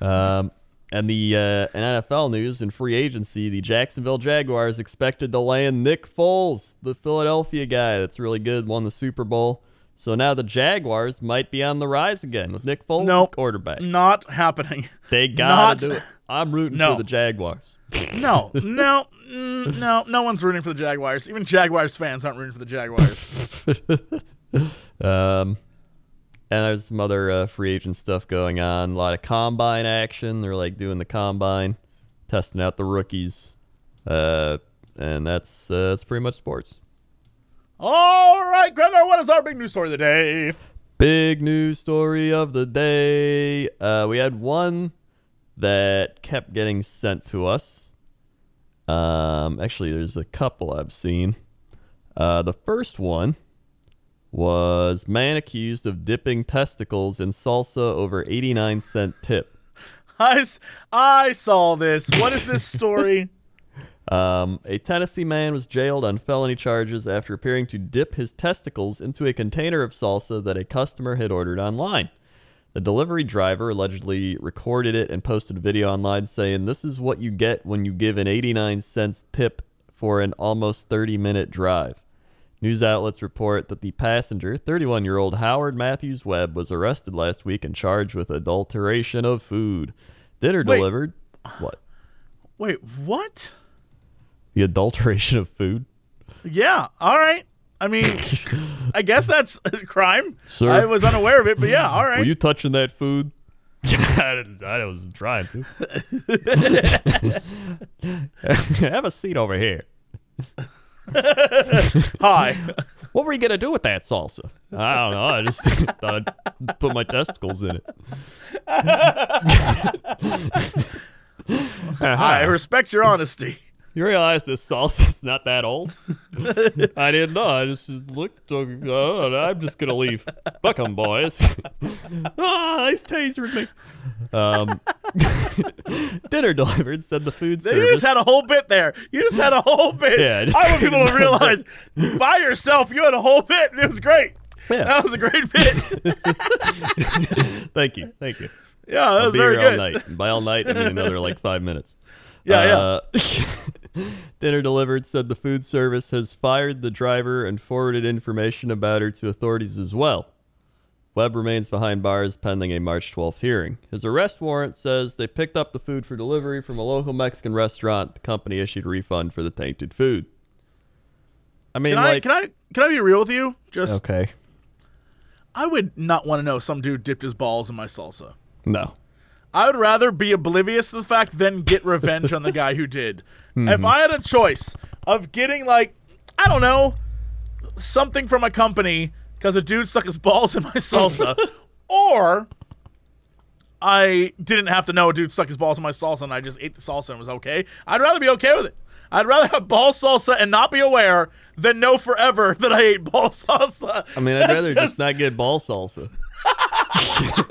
um, and the uh, in NFL news and free agency, the Jacksonville Jaguars expected to land Nick Foles, the Philadelphia guy that's really good, won the Super Bowl. So now the Jaguars might be on the rise again with Nick Foles, Nope. quarterback. Not happening. They gotta Not- do it. I'm rooting No. for the Jaguars. No, no, mm, no. No one's rooting for the Jaguars. Even Jaguars fans aren't rooting for the Jaguars. Um, And there's some other uh, free agent stuff going on. A lot of combine action. They're like doing the combine, testing out the rookies, uh, and that's uh, that's pretty much sports. All right, Grandma, what is our big news story of the day? Big news story of the day. Uh, we had one that kept getting sent to us. Um, actually, there's a couple I've seen. Uh, the first one was man accused of dipping testicles in salsa over 89 cent tip. I, I saw this. What is this story? Um, a Tennessee man was jailed on felony charges after appearing to dip his testicles into a container of salsa that a customer had ordered online. The delivery driver allegedly recorded it and posted a video online saying, This is what you get when you give an 89 cents tip for an almost 30 minute drive. News outlets report that the passenger, 31 year old Howard Matthews Webb, was arrested last week and charged with adulteration of food. Dinner Wait. delivered. What? Wait, what? The adulteration of food? Yeah, all right. I mean, I guess that's a crime. Sir. I was unaware of it, but yeah, all right. Were you touching that food? I didn't. I wasn't trying to. Have a seat over here. Hi. What were you gonna do with that salsa? I don't know. I just thought I'd put my testicles in it. Hi, I respect your honesty. You realize this salsa's not that old? I didn't know. I just looked. uh, I'm just gonna leave. Fuck 'em, boys. ah, he's tasering me. Um, dinner delivered said the food You service. just had a whole bit there. You just had a whole bit. Yeah, I just- I want people to realize by yourself you had a whole bit and it was great. Yeah. That was a great bit. Thank you. Thank you. yeah, that I'll was be very here all good. night. And by all night, I mean another like five minutes. Yeah, yeah. Dinner delivered said the food service has fired the driver and forwarded information about her to authorities as well. Webb remains behind bars pending a March 12th hearing. His arrest warrant says they picked up the food for delivery from a local Mexican restaurant. The company issued a refund for the tainted food. I mean, Can I can I can I be real with you? Just okay, I would not want to know some dude dipped his balls in my salsa. no, I would rather be oblivious to the fact than get revenge on the guy who did. If mm-hmm. I had a choice of getting like I don't know something from a company because a dude stuck his balls in my salsa, or I didn't have to know a dude stuck his balls in my salsa and I just ate the salsa and was okay. I'd rather be okay with it. I'd rather have ball salsa and not be aware than know forever that I ate ball salsa. I mean, I'd That's rather just not get ball salsa.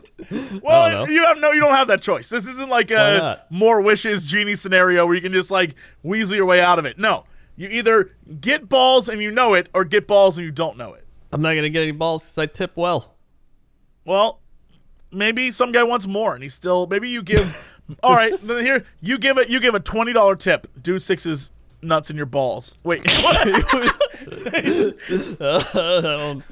Well, I don't know. you have no, you don't have that choice. This isn't like a more wishes genie scenario where you can just like weasel your way out of it. No, you either get balls and you know it, or get balls and you don't know it. I'm not gonna get any balls because I tip well. Well, maybe some guy wants more, and he's still. Maybe you give. all right, then here you give it. You give a twenty dollar tip. Dude his nuts in your balls. Wait, what? I don't.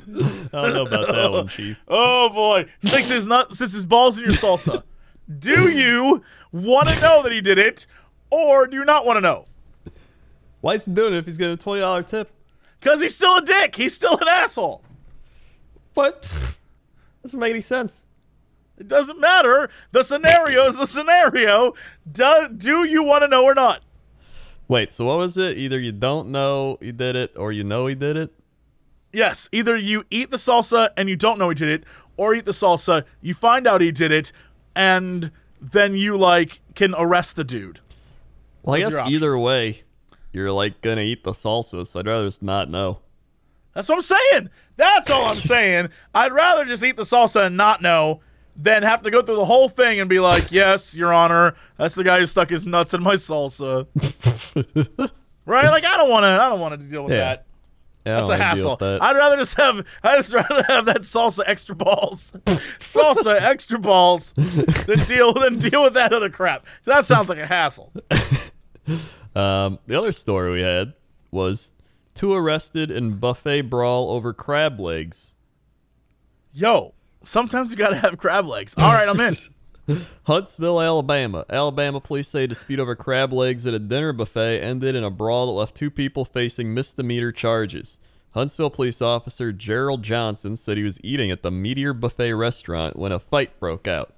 I don't know about that one, Chief. oh boy, sticks his nuts, sticks his balls in your salsa. Do you want to know that he did it, or do you not want to know? Why is he doing it if he's getting a twenty dollar tip? Because he's still a dick. He's still an asshole. What? Doesn't make any sense. It doesn't matter. The scenario is the scenario. Do, do you want to know or not? Wait, so what was it? Either you don't know he did it, or you know he did it. Yes. Either you eat the salsa and you don't know he did it, or eat the salsa, you find out he did it, and then you like can arrest the dude. Well, I guess either way, you're like gonna eat the salsa. So I'd rather just not know. That's what I'm saying. That's all I'm saying. I'd rather just eat the salsa and not know than have to go through the whole thing and be like, "Yes, Your Honor, that's the guy who stuck his nuts in my salsa." right? Like I don't want to. I don't want to deal with Yeah. that. Yeah, That's a hassle. that. I'd rather just have. I just rather have that salsa extra balls, salsa extra balls, than deal than deal with that other crap. That sounds like a hassle. Um, the other story we had was two arrested in buffet brawl over crab legs. Yo, sometimes you gotta have crab legs. All right, I'm in. Huntsville, Alabama. Alabama police say a dispute over crab legs at a dinner buffet ended in a brawl that left two people facing misdemeanor charges. Huntsville police officer Gerald Johnson said he was eating at the Meteor Buffet restaurant when a fight broke out.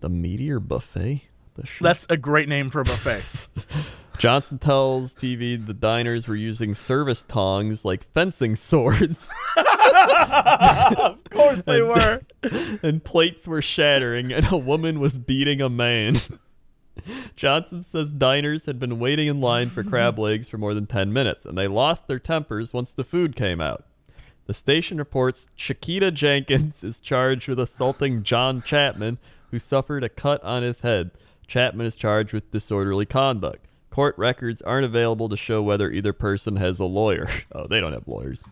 The Meteor Buffet? The That's a great name for a buffet. Johnson tells TV the diners were using service tongs like fencing swords, of course they were. and plates were shattering, and a woman was beating a man. Johnson says diners had been waiting in line for crab legs for more than 10 minutes, and they lost their tempers once the food came out. The station reports Chiquita Jenkins is charged with assaulting John Chapman, who suffered a cut on his head. Chapman is charged with disorderly conduct. Court records aren't available to show whether either person has a lawyer. Oh, they don't have lawyers.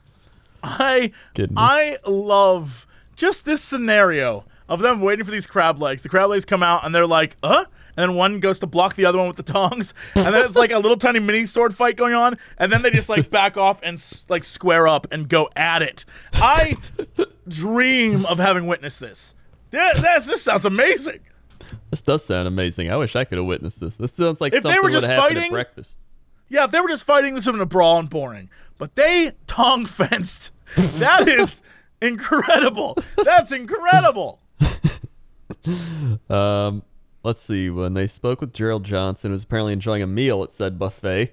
I Kidding. I love just this scenario of them waiting for these crab legs. The crab legs come out and they're like, "Uh?" And then one goes to block the other one with the tongs, and then it's like a little tiny mini sword fight going on, and then they just like back off and like square up and go at it. I dream of having witnessed this. That's, this sounds amazing. This does sound amazing. I wish I could have witnessed this. This sounds like If they something were would just fighting- at breakfast. Yeah, if they were just fighting, this would have been a brawl and boring. But they tongue fenced. That is incredible. That's incredible. Um, let's see. When they spoke with Gerald Johnson, who was apparently enjoying a meal at said buffet,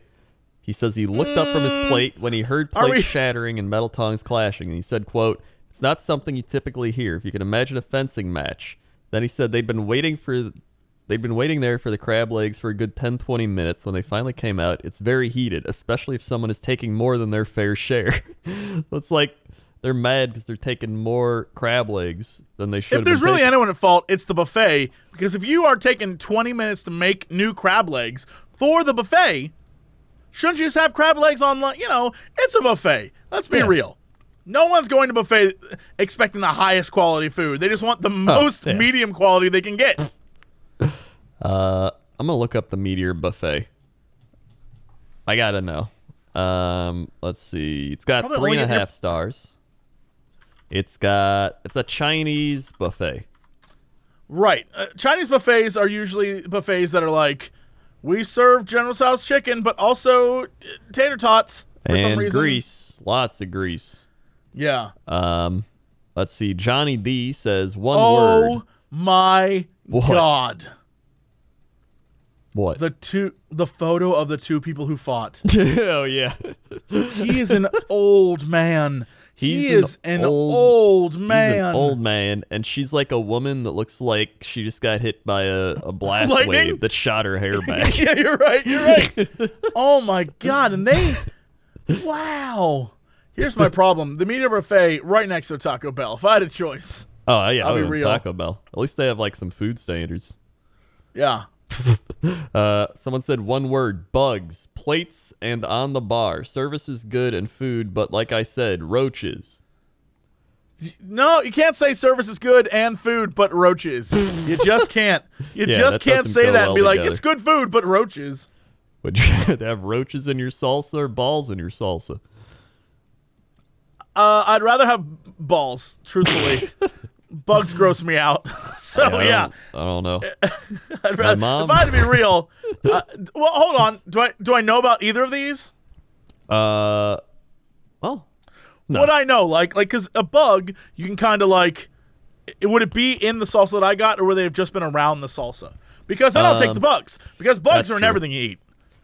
he says he looked up from his plate when he heard Mm. Plates we- shattering and metal tongs clashing, and he said, "quote It's not something you typically hear. If you can imagine a fencing match." Then he said they'd been waiting for. They'd been waiting there for the crab legs for a good 10 20 minutes. When they finally came out, it's very heated, especially if someone is taking more than their fair share. so it's like they're mad because they're taking more crab legs than they should If there's really anyone at fault, it's the buffet. Because if you are taking 20 minutes to make new crab legs for the buffet, shouldn't you just have crab legs on? You know, it's a buffet. Let's be Yeah. real. No one's going to buffet expecting the highest quality food. They just want the most Oh, yeah. medium quality they can get. Uh, I'm gonna look up the Meteor Buffet. I gotta know. Um, let's see. It's got Probably three and a half stars. It's got it's a Chinese buffet. Right. Uh, Chinese buffets are usually buffets that are like, we serve General Tso's chicken, but also tater tots for some and reason. grease, lots of grease. Yeah. Um, let's see. Johnny D says one Oh word. Oh my What? god. What? The two the photo of the two people who fought. oh yeah. He is an old man. he He's an is an old- old, He's man. an old man, and she's like a woman that looks like she just got hit by a, a blast Lightning? wave that shot her hair back. yeah, you're right. You're right. oh my god! And they, wow. Here's my problem: the media buffet right next to Taco Bell. If I had a choice, Oh yeah, I'll be real. Taco Bell. At least they have like some food standards. yeah. Uh, someone said one word: bugs, plates, and on the bar. Service is good and food, but like I said, roaches. No, you can't say service is good and food, but roaches. You just can't. You Yeah, just can't say that and well be like, it's good food, but roaches. Would you have roaches in your salsa or balls in your salsa? Uh, I'd rather have balls, truthfully. Bugs gross me out. so I yeah, I don't know. I'd rather, mom- if I had to be real. Uh, well, hold on. Do I do I know about either of these? Uh, well, No. What I know, like, like, cause a bug, you can kind of like, it, would it be in the salsa that I got, or would they have just been around the salsa? Because then I'll take Um, the bugs, because bugs are in true. everything you eat.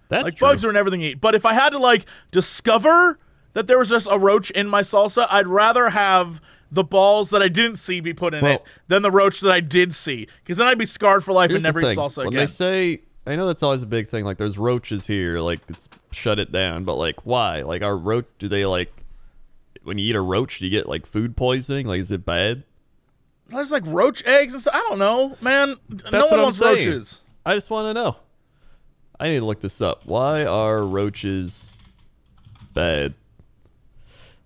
that's like true. bugs are in everything you eat. But if I had to like discover that there was just a roach in my salsa, I'd rather have the balls that I didn't see be put in Well- it than the roach that I did see, because then I'd be scarred for life and never eat salsa when again. they say, I know that's always a big thing. Like, there's roaches here. Like, it's shut it down. But like, why? Like, are roach? Do they like? When you eat a roach, do you get like food poisoning? Like, is it bad? There's like roach eggs and stuff. I don't know, man. no one I'm wants saying. roaches. I just want to know. I need to look this up. Why are roaches bad?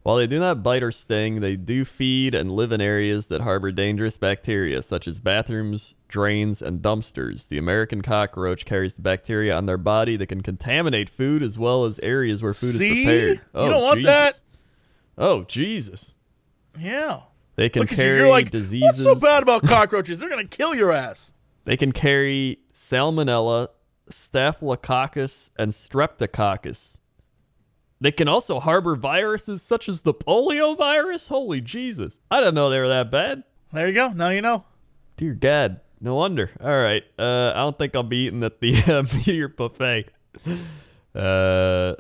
While they do not bite or sting, they do feed and live in areas that harbor dangerous bacteria, such as bathrooms, drains, and dumpsters. The American cockroach carries the bacteria on their body that can contaminate food as well as areas where food See? is prepared. You Oh, don't want Jesus. that. Oh, Jesus. Yeah. They can Look you. carry You're like, diseases. what's so bad about cockroaches? They're gonna kill your ass. They can carry salmonella, staphylococcus, and streptococcus They can also harbor viruses such as the polio virus. Holy Jesus. I didn't know they were that bad. There you go. Now you know. Dear God. No wonder. All right. Uh, I don't think I'll be eating at the uh, Meteor Buffet. Uh,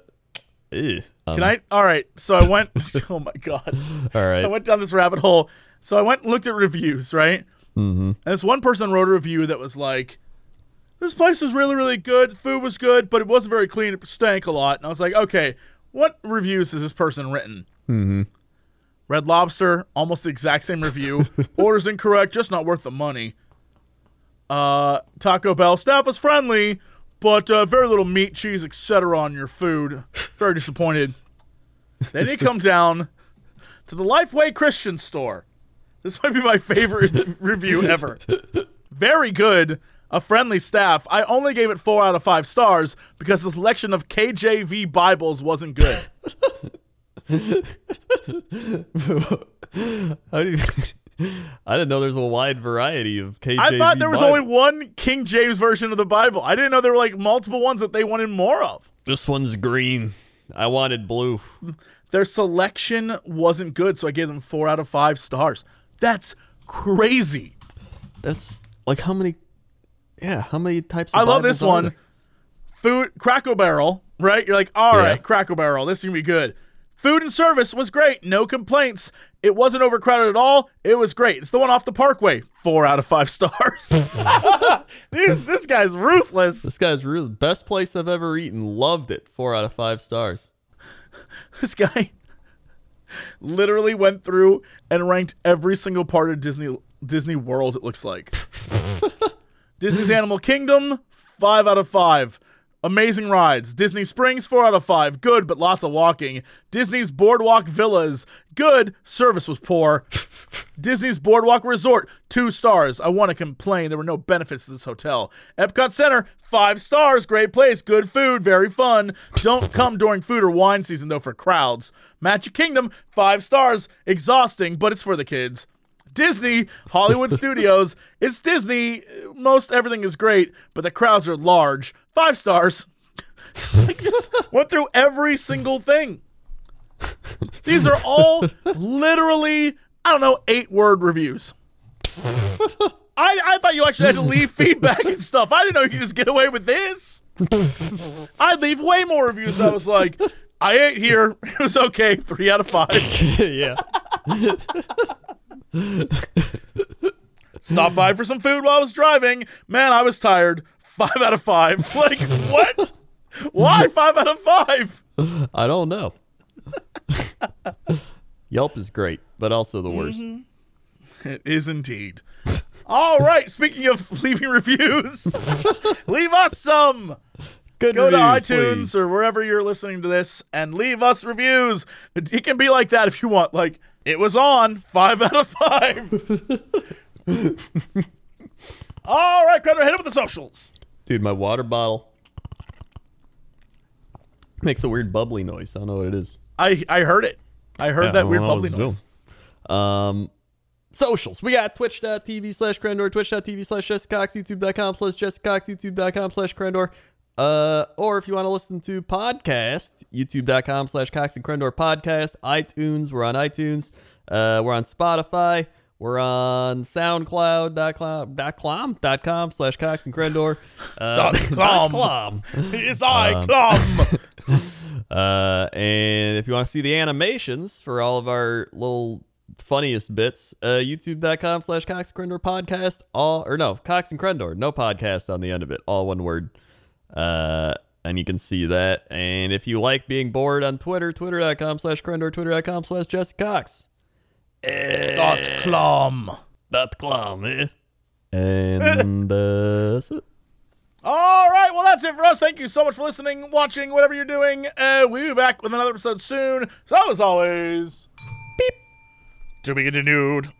ew. Um, Can I? All right. So I went. oh my god. All right. I went down this rabbit hole. So I went and looked at reviews, right? Mm-hmm. And this one person wrote a review that was like, "This place was really, really good. The food was good, but it wasn't very clean. It stank a lot." And I was like, "Okay, what reviews has this person written?" Mm-hmm. Red Lobster, almost the exact same review. Orders incorrect, just not worth the money. Uh, Taco Bell staff was friendly, but uh, very little meat, cheese, etc. on your food. Very disappointed. then you come down to the Lifeway Christian store. This might be my favorite review ever. Very good. A friendly staff. I only gave it four out of five stars because the selection of KJV Bibles wasn't good. How do you, I didn't know there's a wide variety of KJV. I thought there was Bibles. only one King James version of the Bible. I didn't know there were like multiple ones that they wanted more of. This one's green. I wanted blue. Their selection wasn't good, so I gave them four out of five stars. That's crazy. That's like how many? Yeah, how many types? Of I love Bibles this are one. there? Food Cracker Barrel, right? You're like, all Yeah. right, Cracker Barrel, this is gonna be good. Food and service was great, no complaints. It wasn't overcrowded at all. It was great. It's the one off the Parkway. Four out of five stars. this this guy's ruthless. This guy's really best place I've ever eaten. Loved it. Four out of five stars. This guy literally went through and ranked every single part of Disney Disney World. It looks like Disney's Animal Kingdom, five out of five. Amazing rides. Disney Springs, four out of five. Good, but lots of walking. Disney's Boardwalk Villas, good. Service was poor. Disney's Boardwalk Resort, two stars. I want to complain. There were no benefits to this hotel. Epcot Center, five stars. Great place. Good food. Very fun. Don't come during food or wine season, though, for crowds. Magic Kingdom, five stars. Exhausting, but it's for the kids. Disney, Hollywood Studios. It's Disney. Most everything is great, but the crowds are large. Five stars. I just went through every single thing. These are all literally, I don't know, eight word reviews. I, I thought you actually had to leave feedback and stuff. I didn't know you could just get away with this. I'd leave way more reviews. I was like, I ate here. It was okay. Three out of five. yeah. Stopped by for some food while I was driving. Man, I was tired. Five out of five. Like, what? Why five out of five? I don't know. Yelp is great, but also the worst. Mm-hmm. It is indeed. All right. Speaking of leaving reviews, leave us some. Good Go to iTunes please. or wherever you're listening to this and leave us reviews. It can be like that if you want. Like, it was on. Five out of five. All right, Crendor, hit it with the socials. Dude, my water bottle makes a weird bubbly noise. I don't know what it is. I, I heard it. I heard Yeah, that don't weird bubbly noise. doing. Um, socials. We got twitch.tv slash Crendor, twitch.tv slash Jesse Cox, youtube.com slash Jesse Cox, youtube.com slash Crendor. Uh, or if you want to listen to podcast, youtube.com slash Cox and Crendor podcast, iTunes. We're on iTunes. Uh, we're on Spotify. We're on SoundCloud.com slash Cox and Crendor. Uh, Dot com. com. It's I, Um. Uh, and if you want to see the animations for all of our little funniest bits, uh, youtube.com slash Cox and Crendor podcast, all, or no, Cox and Crendor, no podcast on the end of it, all one word. Uh, and you can see that. And if you like being bored on Twitter, twitter.com slash Crendor, twitter.com slash Jesse Cox. Dot Clum. Dot com, eh? And uh, that's it. All right, well, that's it for us. Thank you so much for listening, watching, whatever you're doing. Uh, we'll be back with another episode soon. So, as always, beep. To be continued.